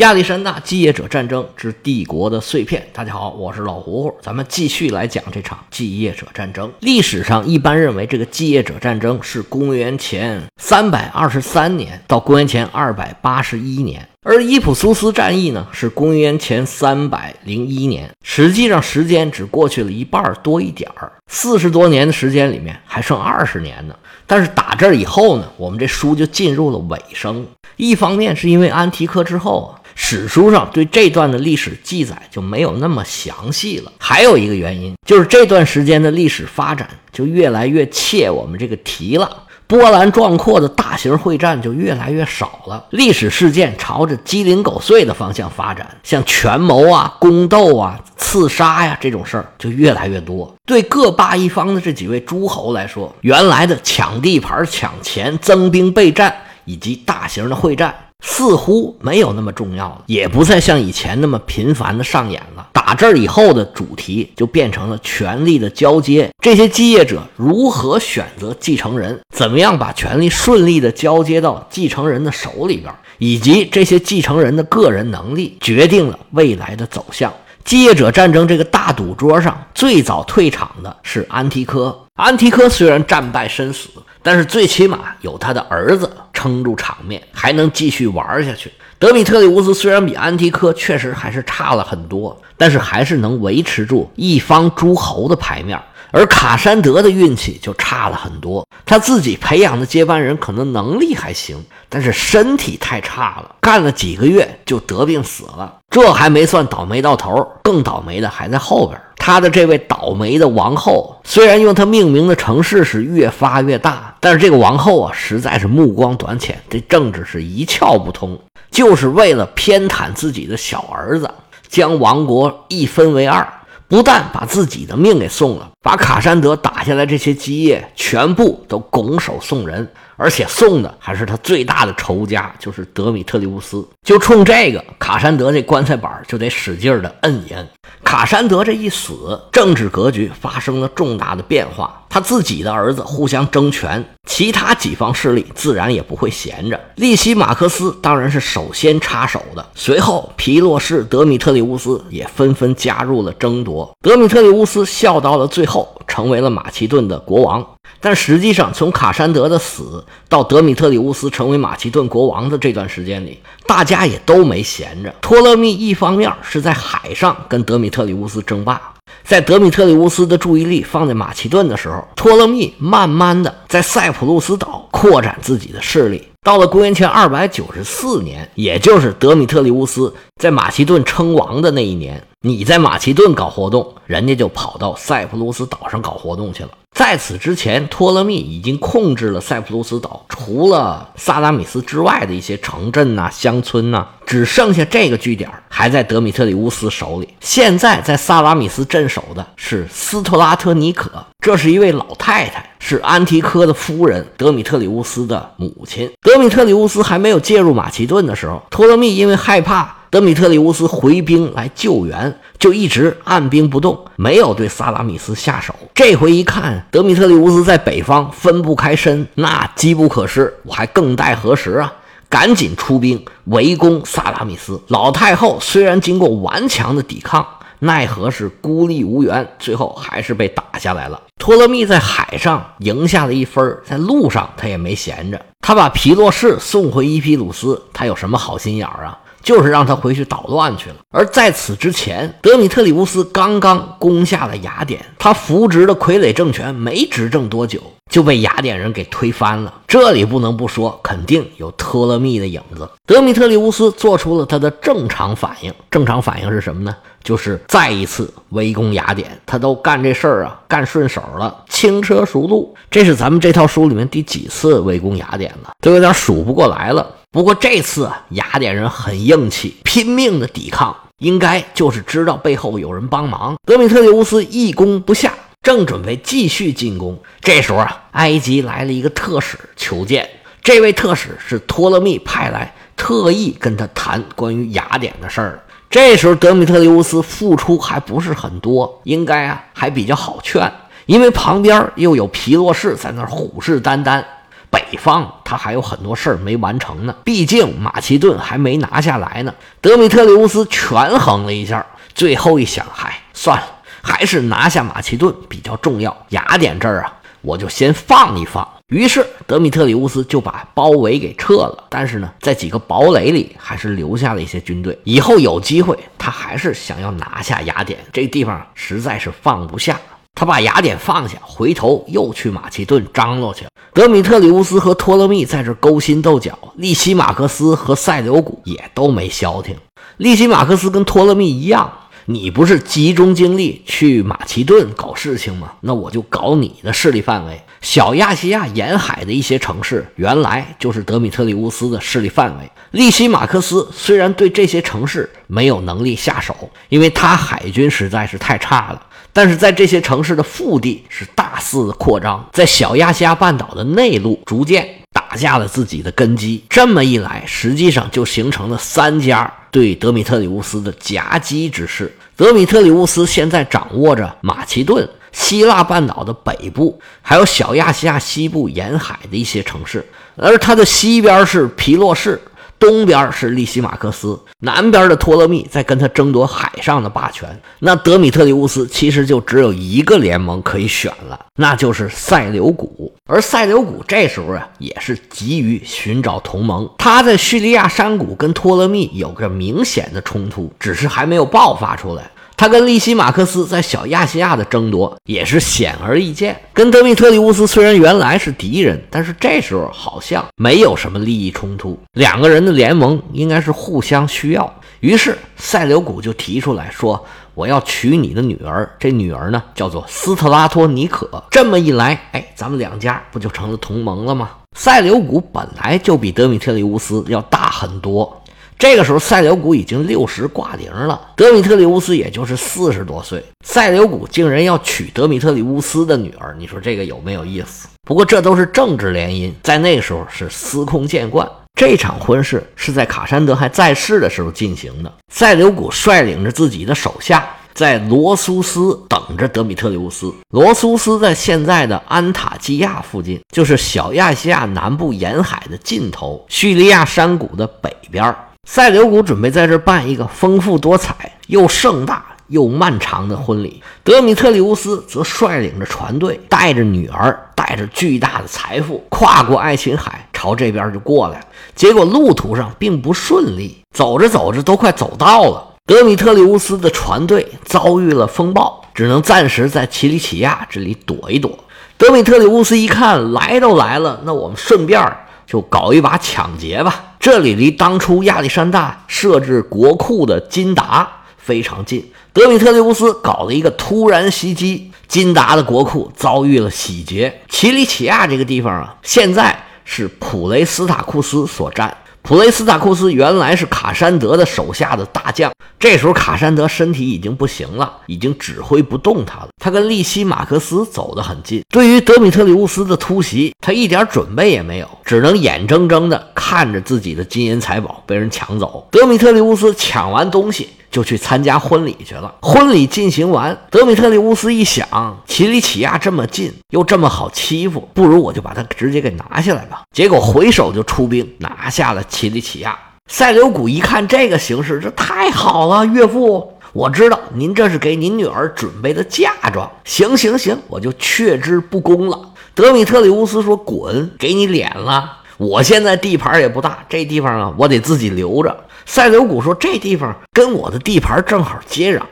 亚历山大继业者战争之帝国的碎片。大家好，我是老胡胡，咱们继续来讲这场继业者战争。历史上一般认为，这个继业者战争是公元前三百二十三年到公元前二百八十一年，而伊普苏斯战役呢是公元前三百零一年。实际上时间只过去了一半多一点儿，四十多年的时间里面还剩二十年呢。但是打这儿以后呢，我们这书就进入了尾声。一方面是因为安提柯之后啊。史书上对这段的历史记载就没有那么详细了。还有一个原因，就是这段时间的历史发展就越来越切我们这个题了，波澜壮阔的大型会战就越来越少了，历史事件朝着鸡零狗碎的方向发展，像权谋啊、宫斗啊、刺杀呀这种事儿就越来越多。对各霸一方的这几位诸侯来说，原来的抢地盘、抢钱、增兵备战以及大型的会战。似乎没有那么重要了，也不再像以前那么频繁的上演了。打这儿以后的主题就变成了权力的交接，这些继业者如何选择继承人，怎么样把权力顺利的交接到继承人的手里边，以及这些继承人的个人能力，决定了未来的走向。继业者战争这个大赌桌上，最早退场的是安提柯。安提柯虽然战败身死。但是最起码有他的儿子撑住场面，还能继续玩下去。德米特里乌斯虽然比安提柯确实还是差了很多，但是还是能维持住一方诸侯的牌面。而卡山德的运气就差了很多，他自己培养的接班人可能能力还行，但是身体太差了，干了几个月就得病死了。这还没算倒霉到头，更倒霉的还在后边。他的这位倒霉的王后，虽然用他命名的城市是越发越大，但是这个王后啊，实在是目光短浅，对政治是一窍不通，就是为了偏袒自己的小儿子，将王国一分为二，不但把自己的命给送了，把卡山德打下来这些基业全部都拱手送人。而且送的还是他最大的仇家，就是德米特里乌斯。就冲这个，卡山德这棺材板就得使劲的摁一摁。卡山德这一死，政治格局发生了重大的变化。他自己的儿子互相争权，其他几方势力自然也不会闲着。利西马克斯当然是首先插手的，随后皮洛士、德米特里乌斯也纷纷加入了争夺。德米特里乌斯笑到了最后，成为了马其顿的国王。但实际上，从卡山德的死到德米特里乌斯成为马其顿国王的这段时间里，大家也都没闲着。托勒密一方面是在海上跟德米特里乌斯争霸，在德米特里乌斯的注意力放在马其顿的时候，托勒密慢慢的在塞浦路斯岛扩展自己的势力。到了公元前二百九十四年，也就是德米特里乌斯在马其顿称王的那一年，你在马其顿搞活动，人家就跑到塞浦路斯岛上搞活动去了。在此之前，托勒密已经控制了塞浦路斯岛，除了萨拉米斯之外的一些城镇呐、乡村呐，只剩下这个据点还在德米特里乌斯手里。现在在萨拉米斯镇守的是斯特拉特尼可，这是一位老太太，是安提柯的夫人，德米特里乌斯的母亲。德米特里乌斯还没有介入马其顿的时候，托勒密因为害怕。德米特里乌斯回兵来救援，就一直按兵不动，没有对萨拉米斯下手。这回一看，德米特里乌斯在北方分不开身，那机不可失，我还更待何时啊？赶紧出兵围攻萨拉米斯。老太后虽然经过顽强的抵抗，奈何是孤立无援，最后还是被打下来了。托勒密在海上赢下了一分，在路上他也没闲着，他把皮洛士送回伊皮鲁斯，他有什么好心眼儿啊？就是让他回去捣乱去了。而在此之前，德米特里乌斯刚刚攻下了雅典，他扶植的傀儡政权没执政多久，就被雅典人给推翻了。这里不能不说，肯定有托勒密的影子。德米特里乌斯做出了他的正常反应，正常反应是什么呢？就是再一次围攻雅典。他都干这事儿啊，干顺手了，轻车熟路。这是咱们这套书里面第几次围攻雅典了，都有点数不过来了。不过这次，雅典人很硬气，拼命的抵抗，应该就是知道背后有人帮忙。德米特里乌斯一攻不下，正准备继续进攻，这时候啊，埃及来了一个特使求见。这位特使是托勒密派来，特意跟他谈关于雅典的事儿。这时候德米特里乌斯付出还不是很多，应该啊还比较好劝，因为旁边又有皮洛士在那虎视眈眈。北方他还有很多事儿没完成呢，毕竟马其顿还没拿下来呢。德米特里乌斯权衡了一下，最后一想，嗨，算了，还是拿下马其顿比较重要。雅典这儿啊，我就先放一放。于是德米特里乌斯就把包围给撤了，但是呢，在几个堡垒里还是留下了一些军队。以后有机会，他还是想要拿下雅典这地方，实在是放不下。他把雅典放下，回头又去马其顿张罗去了。德米特里乌斯和托勒密在这勾心斗角，利西马克斯和塞琉古也都没消停。利西马克斯跟托勒密一样。你不是集中精力去马其顿搞事情吗？那我就搞你的势力范围。小亚细亚沿海的一些城市，原来就是德米特里乌斯的势力范围。利西马克斯虽然对这些城市没有能力下手，因为他海军实在是太差了，但是在这些城市的腹地是大肆的扩张，在小亚细亚半岛的内陆逐渐。打下了自己的根基，这么一来，实际上就形成了三家对德米特里乌斯的夹击之势。德米特里乌斯现在掌握着马其顿、希腊半岛的北部，还有小亚细亚西部沿海的一些城市，而他的西边是皮洛士。东边是利西马克斯，南边的托勒密在跟他争夺海上的霸权。那德米特里乌斯其实就只有一个联盟可以选了，那就是塞琉古。而塞琉古这时候啊，也是急于寻找同盟。他在叙利亚山谷跟托勒密有个明显的冲突，只是还没有爆发出来。他跟利西马克斯在小亚细亚的争夺也是显而易见。跟德米特里乌斯虽然原来是敌人，但是这时候好像没有什么利益冲突，两个人的联盟应该是互相需要。于是塞琉古就提出来说：“我要娶你的女儿，这女儿呢叫做斯特拉托尼可。这么一来，哎，咱们两家不就成了同盟了吗？”塞琉古本来就比德米特里乌斯要大很多。这个时候，塞琉古已经六十挂零了，德米特里乌斯也就是四十多岁。塞琉古竟然要娶德米特里乌斯的女儿，你说这个有没有意思？不过这都是政治联姻，在那个时候是司空见惯。这场婚事是在卡山德还在世的时候进行的，塞琉古率领着自己的手下在罗苏斯等着德米特里乌斯。罗苏斯在现在的安塔基亚附近，就是小亚细亚南部沿海的尽头，叙利亚山谷的北边。塞琉古准备在这办一个丰富多彩、又盛大又漫长的婚礼。德米特里乌斯则率领着船队，带着女儿，带着巨大的财富，跨过爱琴海，朝这边就过来。结果路途上并不顺利，走着走着都快走到了，德米特里乌斯的船队遭遇了风暴，只能暂时在奇里乞亚这里躲一躲。德米特里乌斯一看，来都来了，那我们顺便。就搞一把抢劫吧！这里离当初亚历山大设置国库的金达非常近。德米特里乌斯搞了一个突然袭击，金达的国库遭遇了洗劫。奇里奇亚这个地方啊，现在是普雷斯塔库斯所占。普雷斯塔库斯原来是卡山德的手下的大将，这时候卡山德身体已经不行了，已经指挥不动他了。他跟利西马克斯走得很近，对于德米特里乌斯的突袭，他一点准备也没有，只能眼睁睁地看着自己的金银财宝被人抢走。德米特里乌斯抢完东西。就去参加婚礼去了。婚礼进行完，德米特里乌斯一想，奇里乞亚这么近，又这么好欺负，不如我就把他直接给拿下来吧。结果回手就出兵拿下了奇里乞亚。塞琉古一看这个形势，这太好了，岳父，我知道您这是给您女儿准备的嫁妆。行行行，我就却之不恭了。德米特里乌斯说：“滚，给你脸了。我现在地盘也不大，这地方啊，我得自己留着。”塞琉古说：“这地方跟我的地盘正好接壤，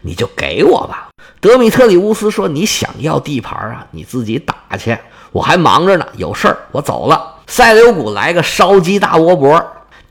你就给我吧。”德米特里乌斯说：“你想要地盘啊，你自己打去，我还忙着呢，有事儿，我走了。”塞琉古来个烧鸡大窝脖。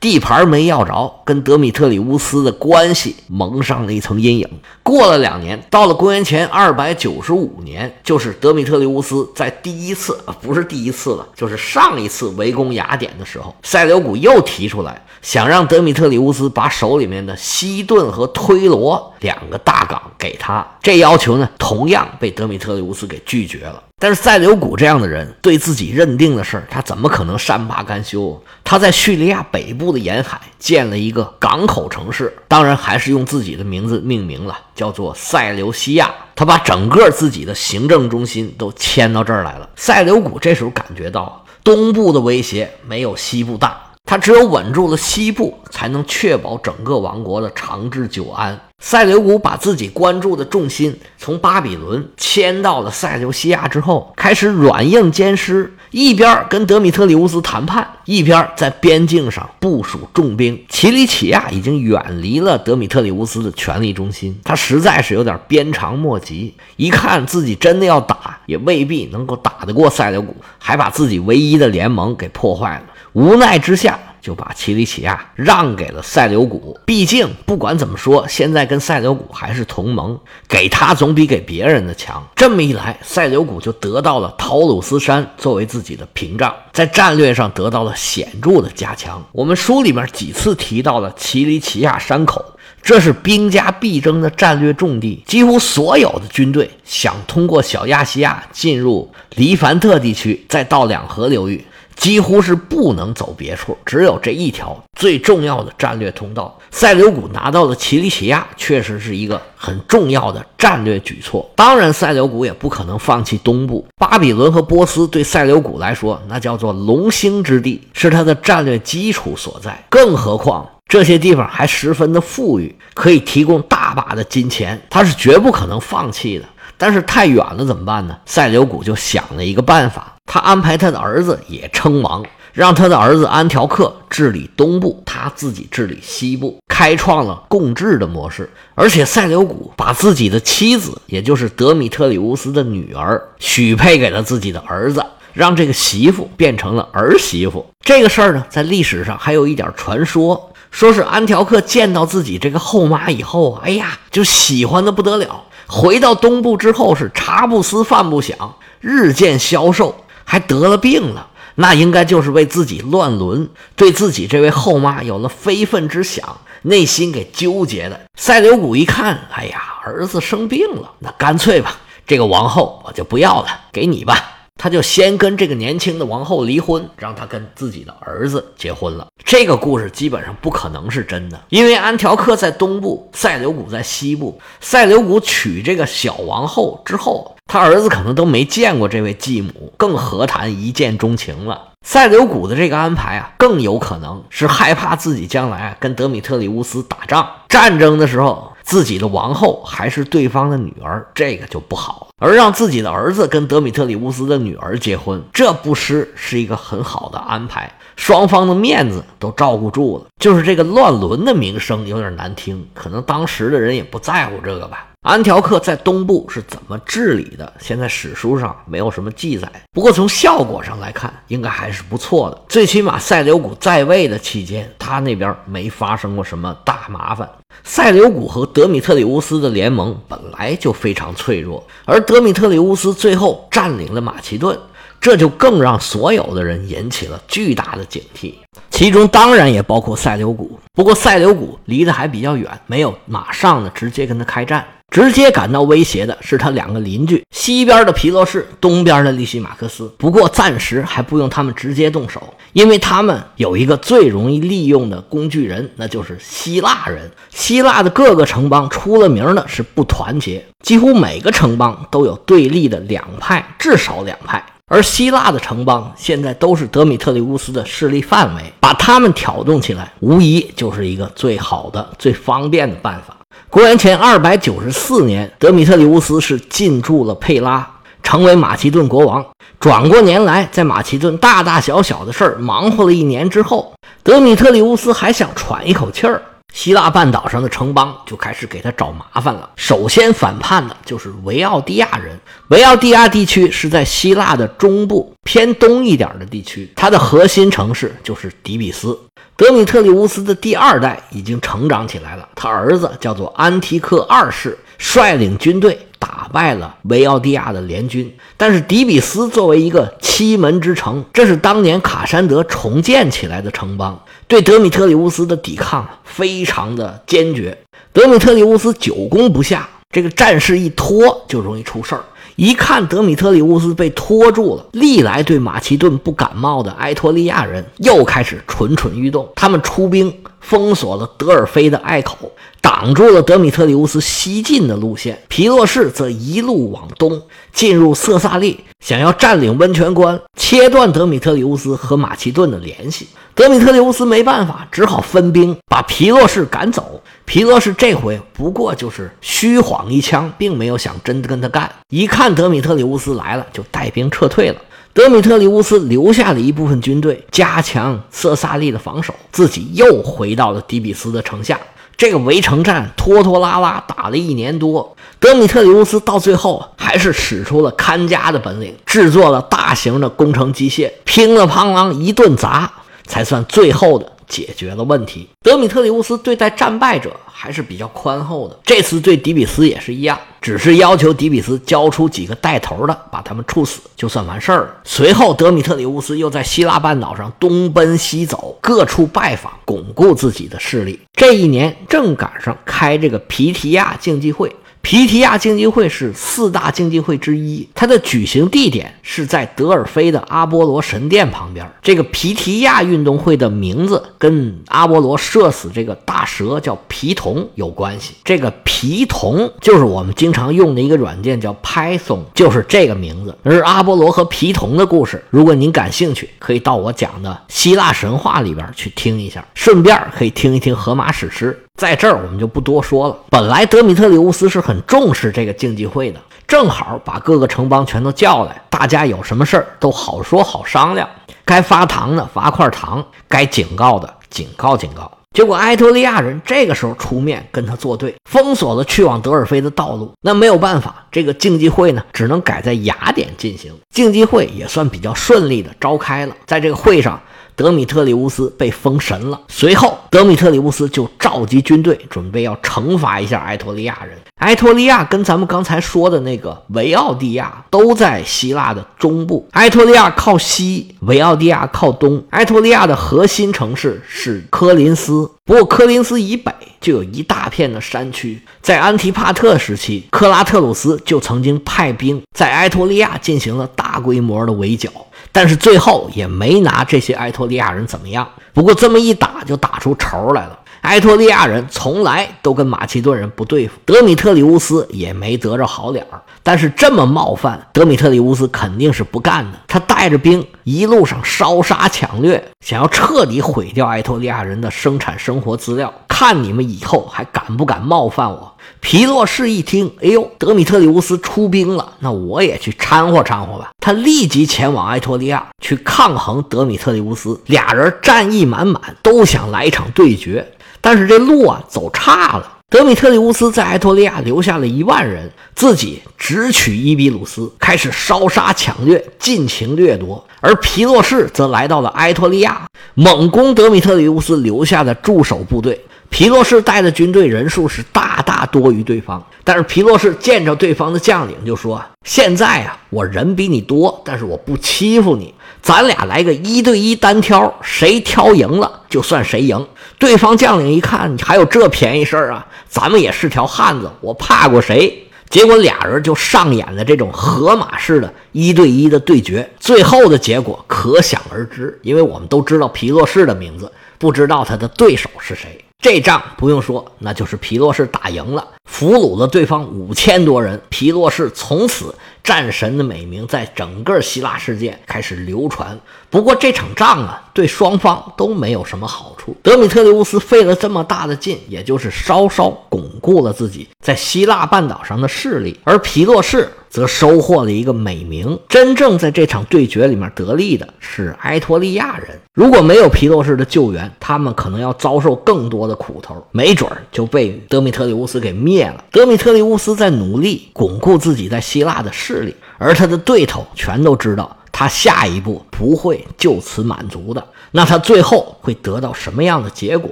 地盘没要着，跟德米特里乌斯的关系蒙上了一层阴影。过了两年，到了公元前二百九十五年，就是德米特里乌斯在第一次，不是第一次了，就是上一次围攻雅典的时候，塞琉古又提出来，想让德米特里乌斯把手里面的西顿和推罗两个大港给他。这要求呢，同样被德米特里乌斯给拒绝了。但是塞琉古这样的人，对自己认定的事儿，他怎么可能善罢甘休？他在叙利亚北部的沿海建了一个港口城市，当然还是用自己的名字命名了，叫做塞琉西亚。他把整个自己的行政中心都迁到这儿来了。塞琉古这时候感觉到，东部的威胁没有西部大。他只有稳住了西部，才能确保整个王国的长治久安。塞琉古把自己关注的重心从巴比伦迁到了塞琉西亚之后，开始软硬兼施，一边跟德米特里乌斯谈判，一边在边境上部署重兵。奇里乞亚已经远离了德米特里乌斯的权力中心，他实在是有点鞭长莫及。一看自己真的要打，也未必能够打得过塞琉古，还把自己唯一的联盟给破坏了。无奈之下，就把奇里乞亚让给了塞琉古。毕竟，不管怎么说，现在跟塞琉古还是同盟，给他总比给别人的强。这么一来，塞琉古就得到了陶鲁斯山作为自己的屏障，在战略上得到了显著的加强。我们书里面几次提到了奇里乞亚山口，这是兵家必争的战略重地。几乎所有的军队想通过小亚细亚进入黎凡特地区，再到两河流域。几乎是不能走别处，只有这一条最重要的战略通道。塞琉古拿到了奇里乞亚，确实是一个很重要的战略举措。当然，塞琉古也不可能放弃东部。巴比伦和波斯对塞琉古来说，那叫做龙兴之地，是他的战略基础所在。更何况这些地方还十分的富裕，可以提供大把的金钱，他是绝不可能放弃的。但是太远了怎么办呢？塞琉古就想了一个办法。他安排他的儿子也称王，让他的儿子安条克治理东部，他自己治理西部，开创了共治的模式。而且塞琉古把自己的妻子，也就是德米特里乌斯的女儿，许配给了自己的儿子，让这个媳妇变成了儿媳妇。这个事儿呢，在历史上还有一点传说，说是安条克见到自己这个后妈以后，哎呀，就喜欢的不得了。回到东部之后，是茶不思饭不想，日渐消瘦。还得了病了，那应该就是为自己乱伦，对自己这位后妈有了非分之想，内心给纠结的。塞琉古一看，哎呀，儿子生病了，那干脆吧，这个王后我就不要了，给你吧。他就先跟这个年轻的王后离婚，让他跟自己的儿子结婚了。这个故事基本上不可能是真的，因为安条克在东部，塞琉古在西部。塞琉古娶这个小王后之后，他儿子可能都没见过这位继母，更何谈一见钟情了。塞琉古的这个安排啊，更有可能是害怕自己将来跟德米特里乌斯打仗，战争的时候。自己的王后还是对方的女儿，这个就不好。而让自己的儿子跟德米特里乌斯的女儿结婚，这不失是一个很好的安排，双方的面子都照顾住了。就是这个乱伦的名声有点难听，可能当时的人也不在乎这个吧。安条克在东部是怎么治理的？现在史书上没有什么记载。不过从效果上来看，应该还是不错的。最起码塞琉古在位的期间，他那边没发生过什么大麻烦。塞琉古和德米特里乌斯的联盟本来就非常脆弱，而德米特里乌斯最后占领了马其顿，这就更让所有的人引起了巨大的警惕。其中当然也包括塞琉古。不过塞琉古离得还比较远，没有马上的直接跟他开战。直接感到威胁的是他两个邻居，西边的皮洛士，东边的利西马克斯。不过暂时还不用他们直接动手，因为他们有一个最容易利用的工具人，那就是希腊人。希腊的各个城邦出了名的是不团结，几乎每个城邦都有对立的两派，至少两派。而希腊的城邦现在都是德米特里乌斯的势力范围，把他们挑动起来，无疑就是一个最好的、最方便的办法。公元前二百九十四年，德米特里乌斯是进驻了佩拉，成为马其顿国王。转过年来，在马其顿大大小小的事儿忙活了一年之后，德米特里乌斯还想喘一口气儿，希腊半岛上的城邦就开始给他找麻烦了。首先反叛的就是维奥蒂亚人。维奥蒂亚地区是在希腊的中部偏东一点的地区，它的核心城市就是底比斯。德米特里乌斯的第二代已经成长起来了，他儿子叫做安提克二世，率领军队打败了维奥蒂亚的联军。但是底比斯作为一个七门之城，这是当年卡山德重建起来的城邦，对德米特里乌斯的抵抗非常的坚决。德米特里乌斯久攻不下，这个战事一拖就容易出事儿。一看德米特里乌斯被拖住了，历来对马其顿不感冒的埃托利亚人又开始蠢蠢欲动。他们出兵封锁了德尔菲的隘口，挡住了德米特里乌斯西进的路线。皮洛士则一路往东，进入色萨利，想要占领温泉关，切断德米特里乌斯和马其顿的联系。德米特里乌斯没办法，只好分兵把皮洛士赶走。皮洛士这回不过就是虚晃一枪，并没有想真的跟他干。一看德米特里乌斯来了，就带兵撤退了。德米特里乌斯留下了一部分军队，加强色萨利的防守，自己又回到了底比斯的城下。这个围城战拖拖拉拉打了一年多，德米特里乌斯到最后还是使出了看家的本领，制作了大型的工程机械，乒了乓啷一顿砸，才算最后的。解决了问题，德米特里乌斯对待战败者还是比较宽厚的。这次对迪比斯也是一样，只是要求迪比斯交出几个带头的，把他们处死，就算完事儿了。随后，德米特里乌斯又在希腊半岛上东奔西走，各处拜访，巩固自己的势力。这一年正赶上开这个皮提亚竞技会。皮提亚竞技会是四大竞技会之一，它的举行地点是在德尔菲的阿波罗神殿旁边。这个皮提亚运动会的名字跟阿波罗射死这个大蛇叫皮童有关系。这个皮童就是我们经常用的一个软件叫 Python，就是这个名字。而阿波罗和皮童的故事，如果您感兴趣，可以到我讲的希腊神话里边去听一下，顺便可以听一听荷马史诗。在这儿我们就不多说了。本来德米特里乌斯是很重视这个竞技会的，正好把各个城邦全都叫来，大家有什么事儿都好说好商量。该发糖的发块糖，该警告的警告警告。结果埃托利亚人这个时候出面跟他作对，封锁了去往德尔菲的道路。那没有办法，这个竞技会呢，只能改在雅典进行。竞技会也算比较顺利的召开了，在这个会上。德米特里乌斯被封神了。随后，德米特里乌斯就召集军队，准备要惩罚一下埃托利亚人。埃托利亚跟咱们刚才说的那个维奥蒂亚都在希腊的中部，埃托利亚靠西，维奥蒂亚靠东。埃托利亚的核心城市是科林斯，不过科林斯以北就有一大片的山区。在安提帕特时期，克拉特鲁斯就曾经派兵在埃托利亚进行了大规模的围剿。但是最后也没拿这些埃托利亚人怎么样。不过这么一打就打出仇来了。埃托利亚人从来都跟马其顿人不对付，德米特里乌斯也没得着好脸儿。但是这么冒犯，德米特里乌斯肯定是不干的。他带着兵一路上烧杀抢掠，想要彻底毁掉埃托利亚人的生产生活资料，看你们以后还敢不敢冒犯我。皮洛士一听，哎呦，德米特里乌斯出兵了，那我也去掺和掺和吧。他立即前往埃托利亚去抗衡德米特里乌斯。俩人战意满满，都想来一场对决。但是这路啊走差了。德米特里乌斯在埃托利亚留下了一万人，自己直取伊比鲁斯，开始烧杀抢掠，尽情掠夺。而皮洛士则来到了埃托利亚，猛攻德米特里乌斯留下的驻守部队。皮洛士带的军队人数是大大多于对方，但是皮洛士见着对方的将领就说：“现在啊，我人比你多，但是我不欺负你，咱俩来个一对一单挑，谁挑赢了就算谁赢。”对方将领一看，还有这便宜事儿啊？咱们也是条汉子，我怕过谁？结果俩人就上演了这种河马式的一对一的对决，最后的结果可想而知，因为我们都知道皮洛士的名字，不知道他的对手是谁。这仗不用说，那就是皮洛士打赢了，俘虏了对方五千多人。皮洛士从此战神的美名在整个希腊世界开始流传。不过这场仗啊，对双方都没有什么好处。德米特里乌斯费了这么大的劲，也就是稍稍巩固了自己在希腊半岛上的势力，而皮洛士。则收获了一个美名。真正在这场对决里面得利的是埃托利亚人。如果没有皮洛士的救援，他们可能要遭受更多的苦头，没准儿就被德米特里乌斯给灭了。德米特里乌斯在努力巩固自己在希腊的势力，而他的对头全都知道他下一步不会就此满足的。那他最后会得到什么样的结果？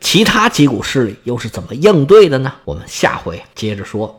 其他几股势力又是怎么应对的呢？我们下回接着说。